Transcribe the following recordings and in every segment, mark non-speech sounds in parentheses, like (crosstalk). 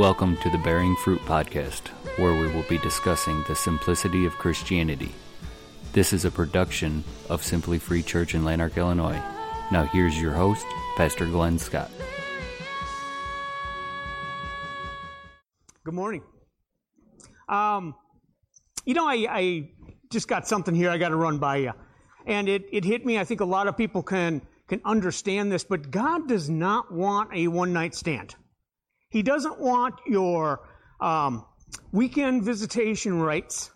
Welcome to the Bearing Fruit Podcast, where we will be discussing the simplicity of Christianity. This is a production of Simply Free Church in Lanark, Illinois. Now, here's your host, Pastor Glenn Scott. Good morning. Um, you know, I, I just got something here I got to run by you. And it, it hit me. I think a lot of people can, can understand this, but God does not want a one night stand. He doesn't want your um, weekend visitation rights.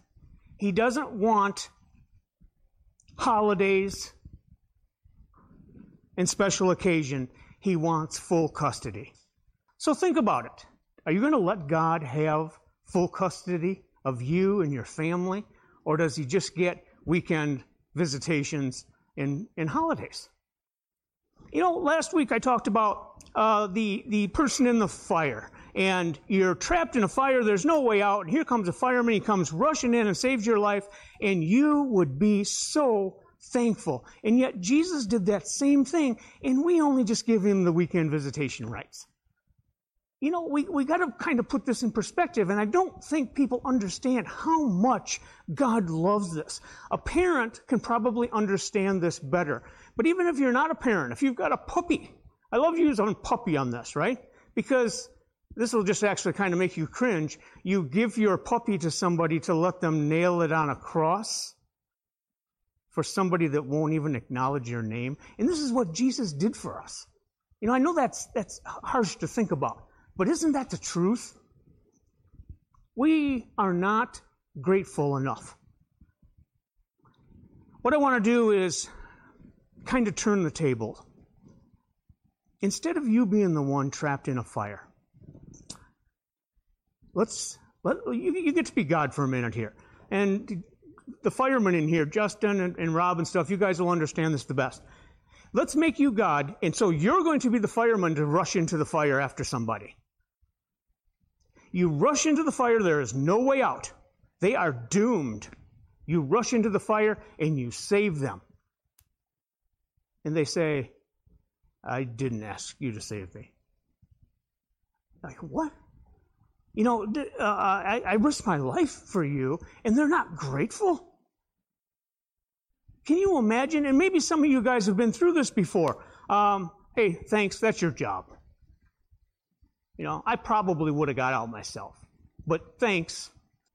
He doesn't want holidays and special occasion. He wants full custody. So think about it. Are you going to let God have full custody of you and your family? Or does he just get weekend visitations and, and holidays? You know, last week I talked about uh, the the person in the fire, and you're trapped in a fire. There's no way out, and here comes a fireman. He comes rushing in and saves your life, and you would be so thankful. And yet Jesus did that same thing, and we only just give him the weekend visitation rights. You know, we, we got to kind of put this in perspective, and I don't think people understand how much God loves this. A parent can probably understand this better. But even if you're not a parent, if you've got a puppy, I love use puppy on this, right? Because this will just actually kind of make you cringe. You give your puppy to somebody to let them nail it on a cross for somebody that won't even acknowledge your name. And this is what Jesus did for us. You know, I know that's, that's harsh to think about, but isn't that the truth? We are not grateful enough. What I want to do is kind of turn the table. Instead of you being the one trapped in a fire, let's let you, you get to be God for a minute here. And the firemen in here, Justin and, and Rob and stuff, you guys will understand this the best. Let's make you God, and so you're going to be the fireman to rush into the fire after somebody. You rush into the fire, there is no way out. They are doomed. You rush into the fire and you save them and they say, I didn't ask you to save me. Like, what? You know, uh, I, I risked my life for you, and they're not grateful? Can you imagine? And maybe some of you guys have been through this before. Um, hey, thanks, that's your job. You know, I probably would have got out myself, but thanks.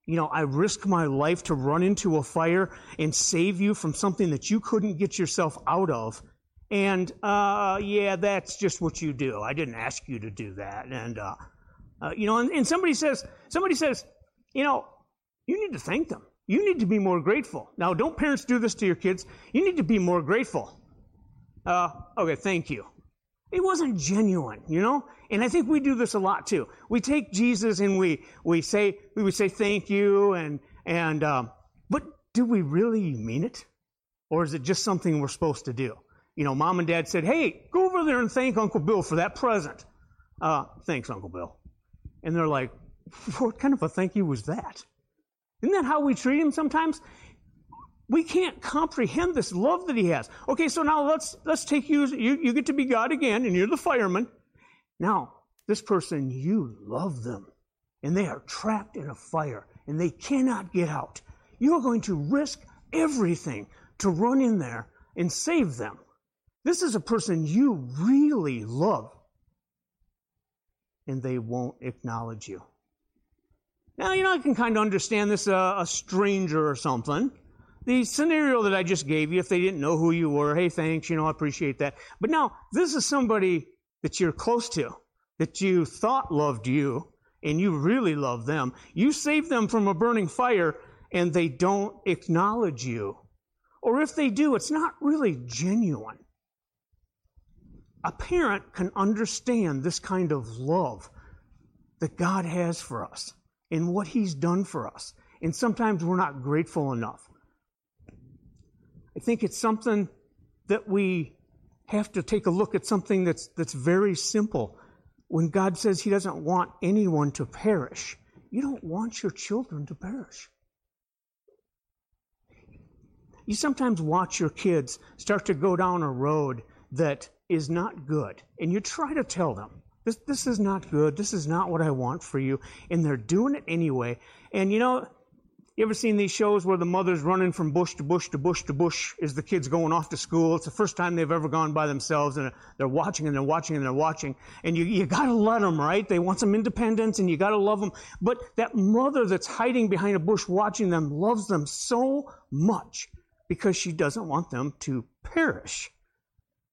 You know, I risked my life to run into a fire and save you from something that you couldn't get yourself out of. And uh, yeah, that's just what you do. I didn't ask you to do that. And uh, uh, you know, and, and somebody says, somebody says, you know, you need to thank them. You need to be more grateful. Now, don't parents do this to your kids? You need to be more grateful. Uh, okay, thank you. It wasn't genuine, you know? And I think we do this a lot too. We take Jesus and we, we say, we would say thank you and, and, um, but do we really mean it? Or is it just something we're supposed to do? You know, mom and dad said, hey, go over there and thank Uncle Bill for that present. Uh, thanks, Uncle Bill. And they're like, what kind of a thank you was that? Isn't that how we treat him sometimes? We can't comprehend this love that he has. Okay, so now let's let's take you, you you get to be God again, and you're the fireman. Now, this person, you love them, and they are trapped in a fire, and they cannot get out. You're going to risk everything to run in there and save them. This is a person you really love, and they won't acknowledge you. Now, you know, I can kind of understand this uh, a stranger or something. The scenario that I just gave you, if they didn't know who you were, hey, thanks, you know, I appreciate that. But now, this is somebody that you're close to, that you thought loved you, and you really love them. You saved them from a burning fire, and they don't acknowledge you. Or if they do, it's not really genuine a parent can understand this kind of love that God has for us and what He's done for us. And sometimes we're not grateful enough. I think it's something that we have to take a look at something that's, that's very simple. When God says He doesn't want anyone to perish, you don't want your children to perish. You sometimes watch your kids start to go down a road that is not good. And you try to tell them, This, this is not good. This is not what I want for you. And they're doing it anyway. And you know, you ever seen these shows where the mother's running from bush to bush to bush to bush as the kids going off to school? It's the first time they've ever gone by themselves and they're watching and they're watching and they're watching. And you, you gotta let them, right? They want some independence and you gotta love them. But that mother that's hiding behind a bush watching them loves them so much because she doesn't want them to perish.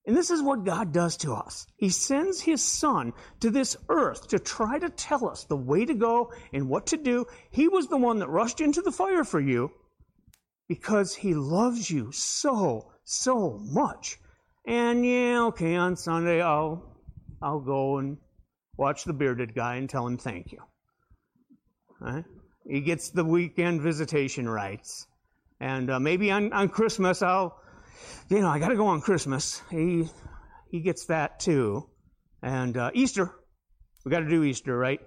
And this is what God does to us. He sends His Son to this earth to try to tell us the way to go and what to do. He was the one that rushed into the fire for you because He loves you so, so much. And yeah, okay, on Sunday I'll, I'll go and watch the bearded guy and tell him thank you. Right? He gets the weekend visitation rights. And uh, maybe on, on Christmas I'll, you know, I got to go on Christmas. He he gets that too, and uh, Easter. We got to do Easter, right?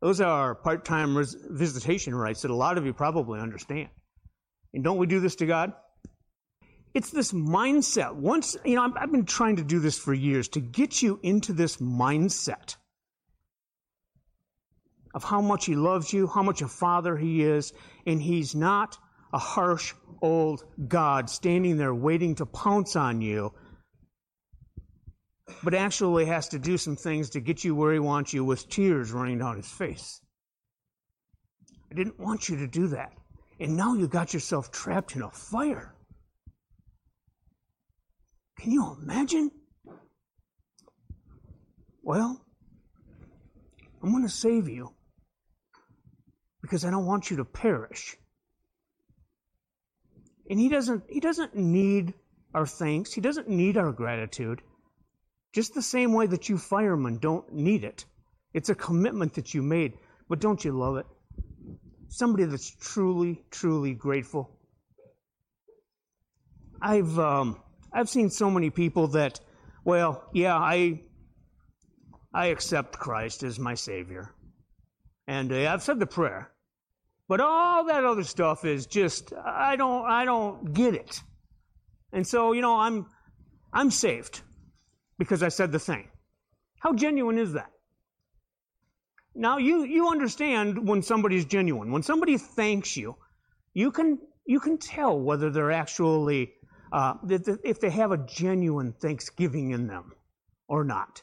Those are part-time res- visitation rights that a lot of you probably understand. And don't we do this to God? It's this mindset. Once, you know, I've been trying to do this for years to get you into this mindset of how much He loves you, how much a father He is, and He's not a harsh old God standing there waiting to pounce on you, but actually has to do some things to get you where he wants you with tears running down his face. I didn't want you to do that. And now you got yourself trapped in a fire. Can you imagine? Well, I'm going to save you because I don't want you to perish. And he doesn't he doesn't need our thanks. He doesn't need our gratitude. Just the same way that you firemen don't need it. It's a commitment that you made, but don't you love it? Somebody that's truly, truly grateful. I've um, I've seen so many people that, well, yeah, I I accept Christ as my Savior, and uh, I've said the prayer, but all that other stuff is just I don't I don't get it. And so, you know, I'm I'm saved because I said the thing. How genuine is that? Now you you understand when somebody's genuine. When somebody thanks you, you can you can tell whether they're actually uh, if they have a genuine thanksgiving in them or not.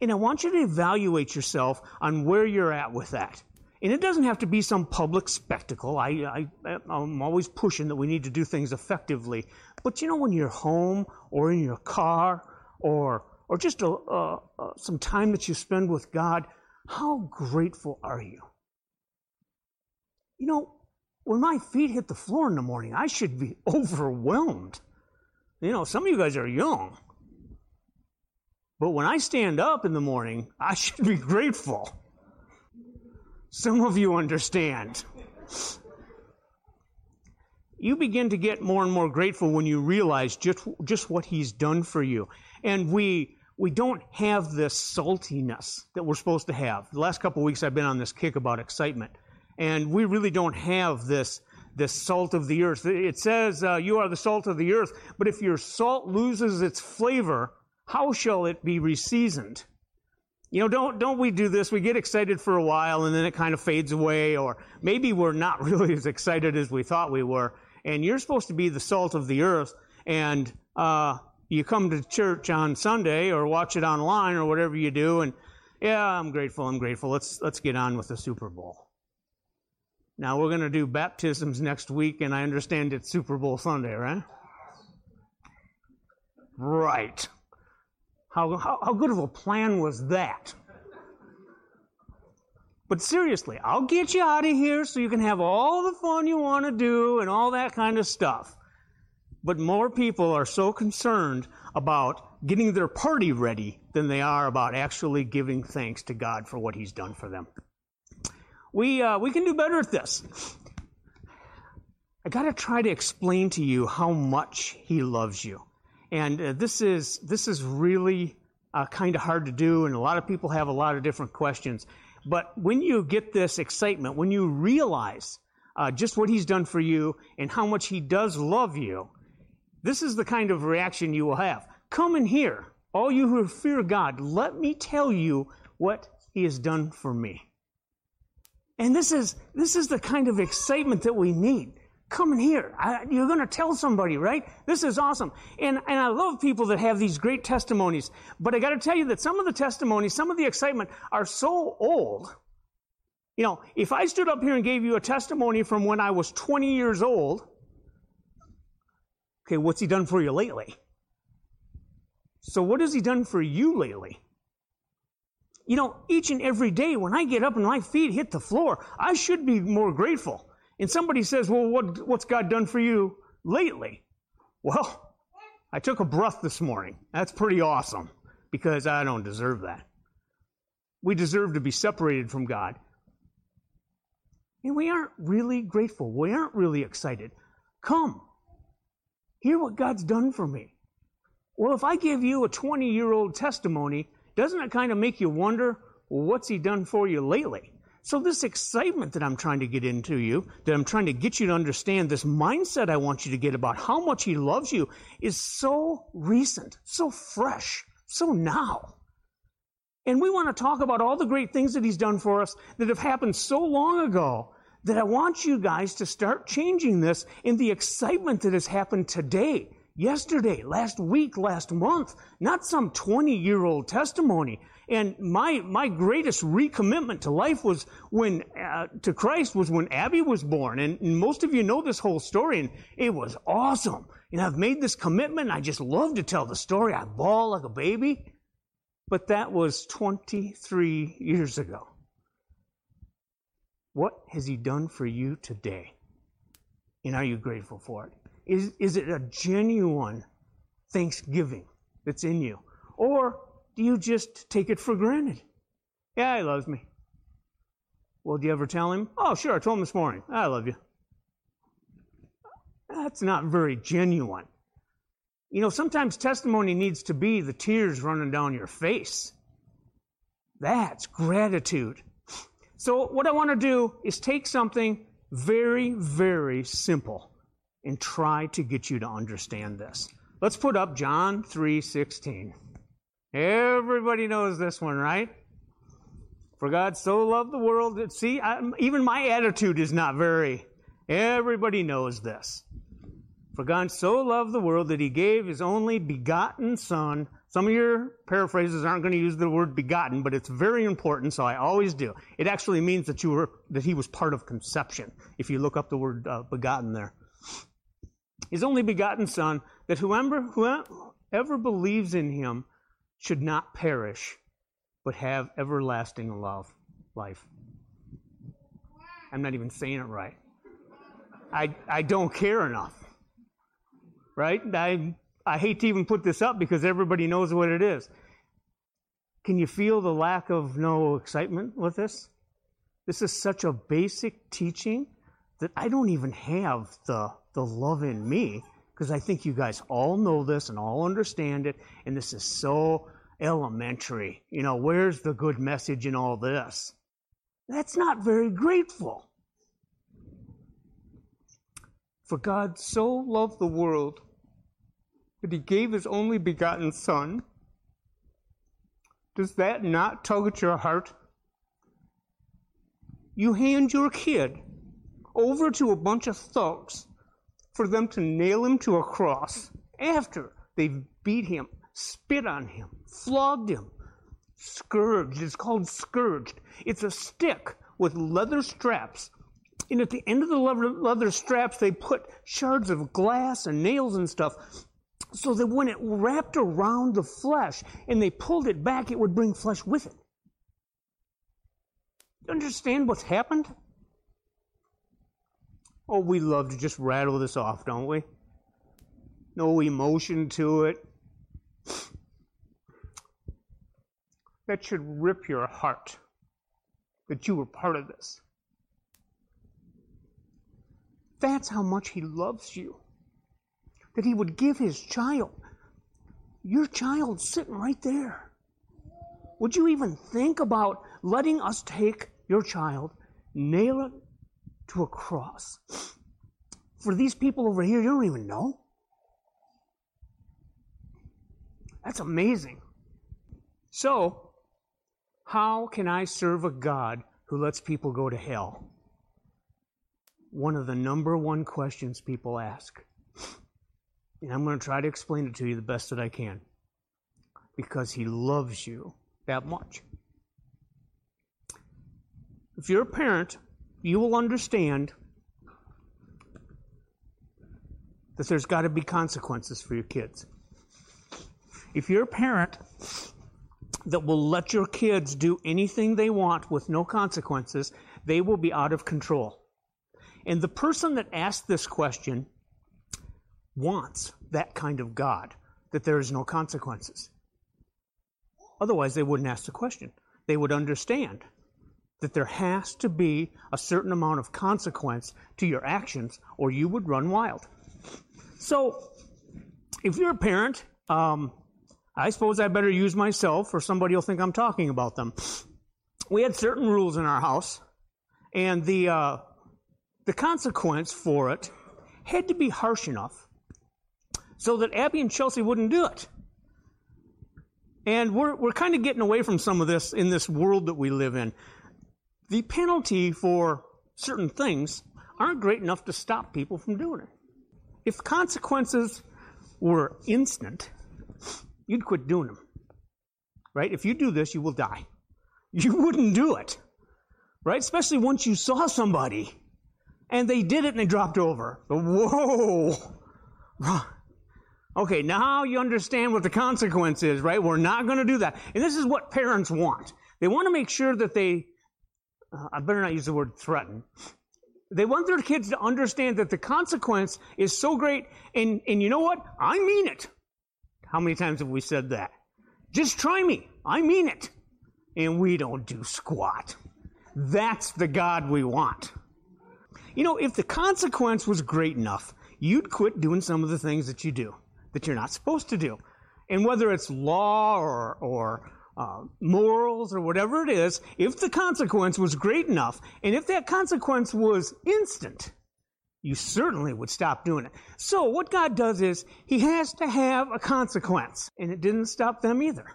And I want you to evaluate yourself on where you're at with that. And it doesn't have to be some public spectacle. I, I, I'm always pushing that we need to do things effectively. But you know, when you're home or in your car or, or just a, uh, uh, some time that you spend with God, how grateful are you? You know, when my feet hit the floor in the morning, I should be (laughs) overwhelmed. You know, some of you guys are young. But when I stand up in the morning, I should be grateful. Some of you understand. You begin to get more and more grateful when you realize just, just what He's done for you. And we, we don't have this saltiness that we're supposed to have. The last couple weeks I've been on this kick about excitement. And we really don't have this, this salt of the earth. It says, uh, you are the salt of the earth. But if your salt loses its flavor, how shall it be reseasoned? You know, don't, don't we do this? We get excited for a while and then it kind of fades away, or maybe we're not (laughs) really as excited as we thought we were. And you're supposed to be the salt of the earth, and uh, you come to church on Sunday or watch it online or whatever you do, and yeah, I'm grateful, I'm grateful. Let's, let's get on with the Super Bowl. Now, we're going to do baptisms next week, and I understand it's Super Bowl Sunday, right? Right. How, how, how good of a plan was that? But seriously, I'll get you out of here so you can have all the fun you want to do and all that kind of stuff. But more people are so concerned about getting their party ready than they are about actually giving thanks to God for what He's done for them. We, uh, we can do better at this. I got to try to explain to you how much He loves you. And uh, this is this is really uh, kind of hard to do, and a lot of people have a lot of different questions. But when you get this excitement, when you realize uh, just what He's done for you and how much He does love you, this is the kind of reaction you will have. Come in here. All you who fear God, let me tell you what he has done for me. And this is, this is the kind of excitement that we need. Come in here. I, you're going to tell somebody, right? This is awesome. And, and I love people that have these great testimonies. But I got to tell you that some of the testimonies, some of the excitement are so old. You know, if I stood up here and gave you a testimony from when I was 20 years old, okay, what's he done for you lately? So what has he done for you lately? You know, each and every day when I get up and my feet hit the floor, I should be more grateful. And somebody says, well, what, what's God done for you lately? Well, I took a breath this morning. That's pretty awesome because I don't deserve that. We deserve to be separated from God. And we aren't really grateful. We aren't really excited. Come, hear what God's done for me. Well, if I give you a 20 year old testimony doesn't it kind of make you wonder, well, what's he done for you lately? So this excitement that I'm trying to get into you, that I'm trying to get you to understand, this mindset I want you to get about how much he loves you is so recent, so fresh, so now. And we want to talk about all the great things that he's done for us that have happened so long ago that I want you guys to start changing this in the excitement that has happened today yesterday, last week, last month, not some 20 year old testimony. And my, my greatest recommitment to life was when, uh, to Christ was when Abby was born. And, and most of you know this whole story and it was awesome. And I've made this commitment. I just love to tell the story. I bawl like a baby. But that was 23 years ago. What has he done for you today? And are you grateful for it? Is, is it a genuine thanksgiving that's in you? Or do you just take it for granted? Yeah, he loves me. Well, do you ever tell him? Oh, sure, I told him this morning. I love you. That's not very genuine. You know, sometimes testimony needs to be the tears running down your face. That's gratitude. So, what I want to do is take something very, very simple and try to get you to understand this. Let's put up John 3:16. Everybody knows this one, right? For God so loved the world. That see, I, even my attitude is not very. Everybody knows this. For God so loved the world that he gave his only begotten Son. Some of your paraphrases aren't going to use the word begotten, but it's very important, so I always do. It actually means that you were that he was part of conception. If you look up the word uh, begotten there, his only begotten Son, that whoever, whoever believes in him should not perish, but have everlasting love, life. I'm not even saying it right. I, I don't care enough. Right? I, I hate to even put this up because everybody knows what it is. Can you feel the lack of no excitement with this? This is such a basic teaching that I don't even have the the love in me because I think you guys all know this and all understand it, and this is so elementary. You know, where's the good message in all this? That's not very grateful. For God so loved the world that he gave his only begotten Son. Does that not tug at your heart? You hand your kid over to a bunch of thugs for them to nail him to a cross after they've beat him, spit on him, flogged him, scourged. It's called scourged. It's a stick with leather straps. And at the end of the leather straps, they put shards of glass and nails and stuff so that when it wrapped around the flesh and they pulled it back, it would bring flesh with it. You understand what's happened? Oh, we love to just rattle this off, don't we? No emotion to it. That should rip your heart that you were part of this. That's how much He loves you. That He would give His child. Your child sitting right there. Would you even think about letting us take your child, nail it to a cross. For these people over here, you don't even know. That's amazing. So, how can I serve a God who lets people go to hell? One of the number one questions people ask. And I'm going to try to explain it to you the best that I can. Because he loves you that much. If you're a parent, you will understand that there's got to be consequences for your kids. If you're a parent that will let your kids do anything they want with no consequences, they will be out of control. And the person that asked this question wants that kind of God, that there is no consequences. Otherwise, they wouldn't ask the question. They would understand that there has to be a certain amount of consequence to your actions, or you would run wild. So, if you're a parent, um, I suppose I better use myself, or somebody will think I'm talking about them. We had certain rules in our house, and the uh, the consequence for it had to be harsh enough so that Abby and Chelsea wouldn't do it. And we're we're kind of getting away from some of this in this world that we live in. The penalty for certain things aren't great enough to stop people from doing it. If consequences were instant, you'd quit doing them. Right? If you do this, you will die. (laughs) You wouldn't do it. Right? Especially once you saw somebody and they did it and they dropped over. Whoa! (laughs) Okay, now you understand what the consequence is, right? We're not going to do that. And this is what parents want. They want to make sure that they, uh, I better not use the word threaten. They want their kids to understand that the consequence is so great, and, and you know what? I mean it. How many times have we said that? Just try me. I mean it. And we don't do squat. That's the God we want. You know, if the consequence was great enough, you'd quit doing some of the things that you do, that you're not supposed to do. And whether it's law or, or uh, morals or whatever it is, if the consequence was great enough, and if that consequence was instant, you certainly would stop doing it. So what God does is He has to have a consequence. And it didn't stop them either.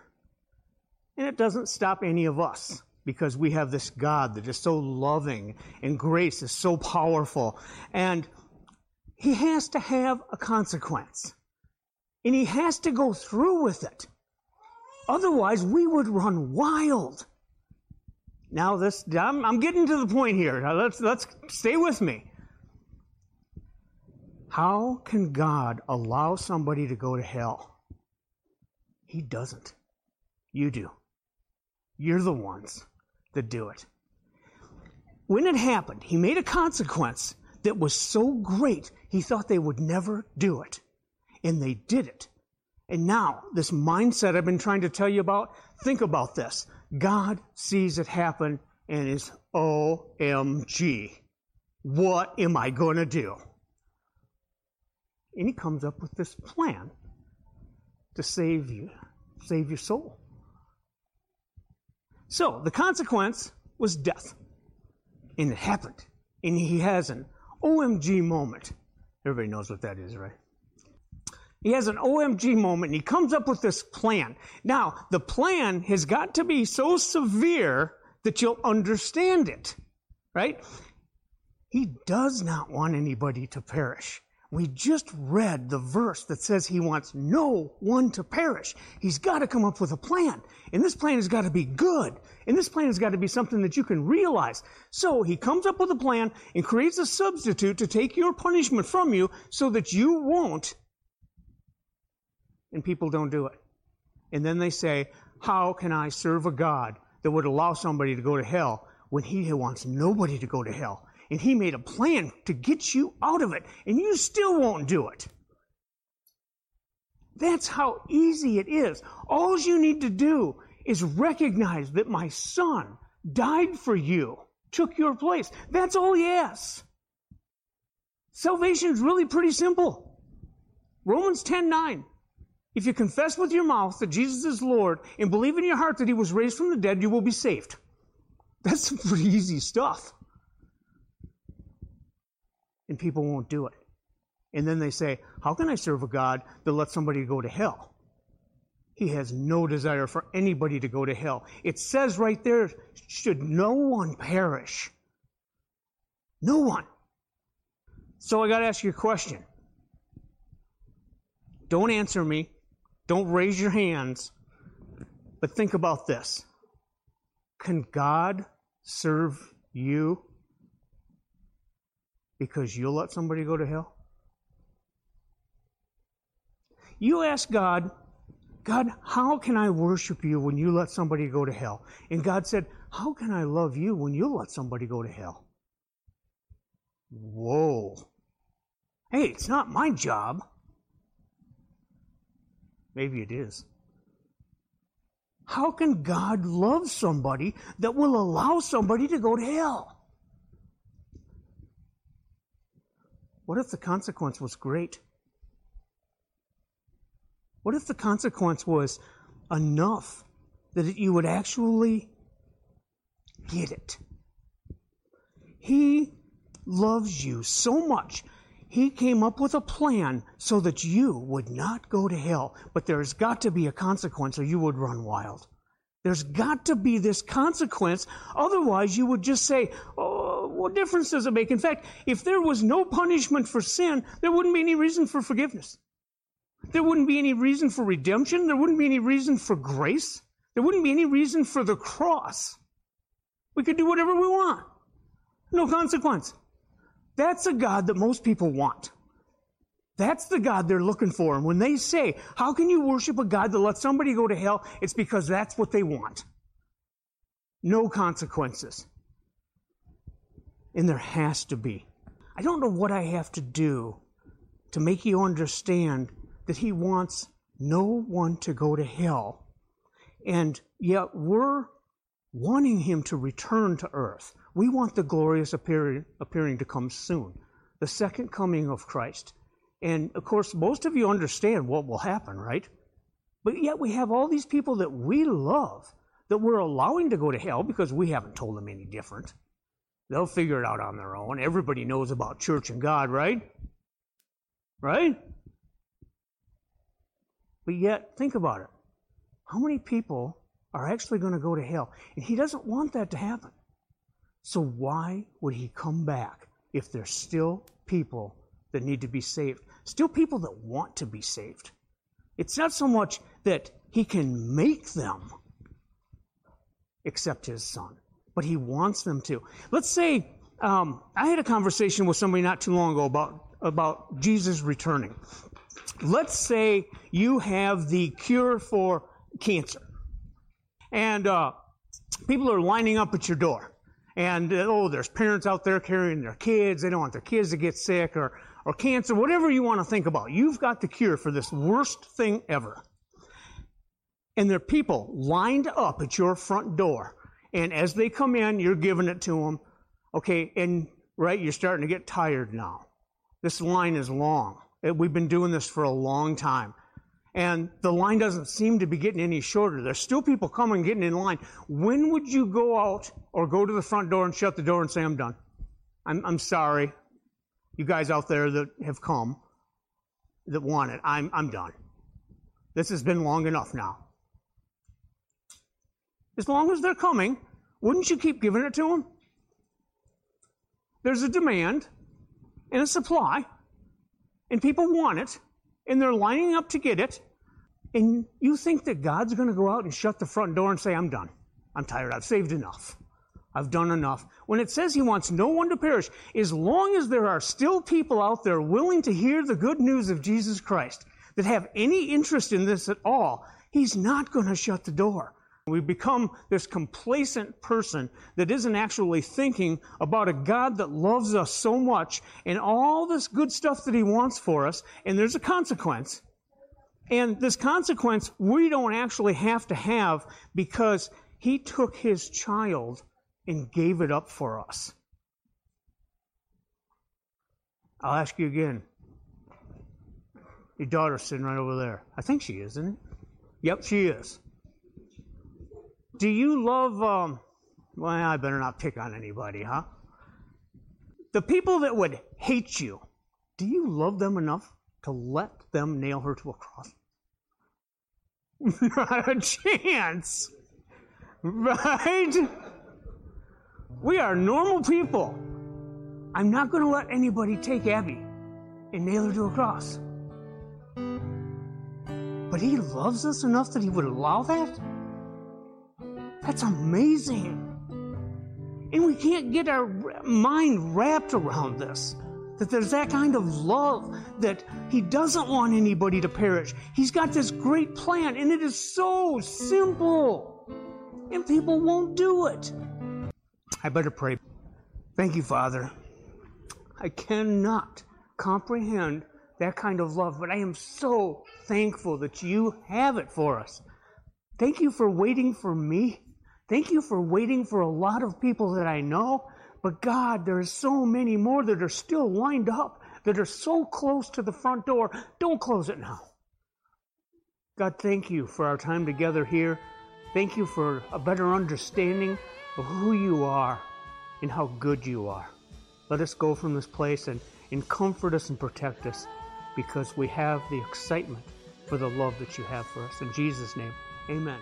And it doesn't stop any of us because we have this God that is so loving and grace is so powerful. And He has to have a consequence. And He has to go through with it. Otherwise, we would run wild. Now, this, I'm, I'm getting to the point here. Now, let's, let's stay with me. How can God allow somebody to go to hell? He doesn't. You do. You're the ones that do it. When it happened, He made a consequence that was so great, He thought they would never do it. And they did it. And now, this mindset I've been trying to tell you about, think about this. God sees it happen and is OMG. What am I going to do? And he comes up with this plan to save you, save your soul. So the consequence was death. And it happened. And he has an OMG moment. Everybody knows what that is, right? He has an OMG moment and he comes up with this plan. Now, the plan has got to be so severe that you'll understand it, right? He does not want anybody to perish. We just read the verse that says he wants no one to perish. He's got to come up with a plan. And this plan has got to be good. And this plan has got to be something that you can realize. So he comes up with a plan and creates a substitute to take your punishment from you so that you won't. And people don't do it. And then they say, How can I serve a God that would allow somebody to go to hell when he wants nobody to go to hell? and he made a plan to get you out of it, and you still won't do it. That's how easy it is. All you need to do is recognize that my son died for you, took your place. That's all he asks. Salvation is really pretty simple. Romans 10 9. If you confess with your mouth that Jesus is Lord and believe in your heart that he was raised from the dead, you will be saved. That's (laughs) pretty easy stuff and people won't do it. And then they say, How can I serve a God that lets somebody go to hell? He has no desire for anybody to go to hell. It says right there, should no one perish. No one. So I got to ask you a question. Don't answer me. Don't raise your hands. But think about this. Can God serve you because you'll let somebody go to hell? You ask God, God, how can I worship you when you let somebody go to hell? And God said, How can I love you when you let somebody go to hell? Whoa. Hey, it's not my job. Maybe it is. How can God love somebody that will allow somebody to go to hell? What if the consequence was great? What if the consequence was enough that you would actually get it? He loves you so much. He came up with a plan so that you would not go to hell. But there's got to be a consequence or you would run wild. There's got to be this consequence. Otherwise, you would just say, oh, what difference does it make? In fact, if there was no punishment for sin, there wouldn't be any reason for forgiveness. There wouldn't be any reason for redemption. There wouldn't be any reason for grace. There wouldn't be any reason for the cross. We could do whatever we want. No consequence. That's a God that most people want. That's the God they're looking for. And when they say, how can you worship a God that lets somebody go to hell? It's because that's what they want. No consequences. And there has to be. I don't know what I have to do to make you understand that he wants no one to go to hell. And yet we're wanting him to return to earth. We want the glorious appearing, to come soon, the second coming of Christ. And of course, most of you understand what will happen, right? But yet we have all these people that we love that we're allowing to go to hell because we haven't told them any different. They'll figure it out on their own. Everybody knows about church and God, right? Right? But yet, think about it. How many people are actually going to go to hell? And he doesn't want that to happen. So why would he come back if there's still people that need to be saved? Still people that want to be saved. It's not so much that he can make them accept his son, but he wants them to. Let's say um, I had a conversation with somebody not too long ago about about Jesus returning. Let's say you have the cure for cancer, and uh, people are lining up at your door. And uh, oh, there's parents out there carrying their kids. They don't want their kids to get sick or, or cancer, whatever you want to think about. You've got the cure for this worst thing ever. And there are people lined up at your front door. And as they come in, you're giving it to them. Okay, and right, you're starting to get tired now. This line is long. We've been doing this for a long time. And the line doesn't seem to be getting any shorter. There's still people coming, getting in line. When would you go out or go to the front door and shut the door and say, I'm done? I'm, I'm sorry. You guys out there that have come, that want it, I'm, I'm done. This has been long enough now. As long as they're coming, wouldn't you keep giving it to them? There's a demand and a supply and people want it, and they're lining up to get it, and you think that God's going to go out and shut the front door and say, I'm done. I'm tired. I've saved enough. I've done enough. When it says he wants no one to perish, as long as there are still people out there willing to hear the good news of Jesus Christ that have any interest in this at all, he's not going to shut the door. We become this complacent person that isn't actually thinking about a God that loves us so much and all this good stuff that He wants for us, and there's a consequence. And this consequence we don't actually have to have because He took His child and gave it up for us. I'll ask you again. Your daughter's sitting right over there. I think she is, isn't it? Yep, she is. Do you love, um, well, I better not pick on anybody, huh? The people that would hate you, do you love them enough to let them nail her to a cross? (laughs) Not a chance. Right? We are normal people. I'm not going to let anybody take Abby and nail her to a cross. But he loves us enough that he would allow that? That's amazing. And we can't get our mind wrapped around this. That there's that kind of love that he doesn't want anybody to perish. He's got this great plan and it is so simple. And people won't do it. I better pray. Thank you, Father. I cannot comprehend that kind of love, but I am so thankful that you have it for us. Thank you for waiting for me. Thank you for waiting for a lot of people that I know. But God, there are so many more that are still lined up, that are so close to the front door. Don't close it now. God, thank you for our time together here. Thank you for a better understanding of who you are and how good you are. Let us go from this place and, and comfort us and protect us because we have the excitement for the love that you have for us. In Jesus' name, amen.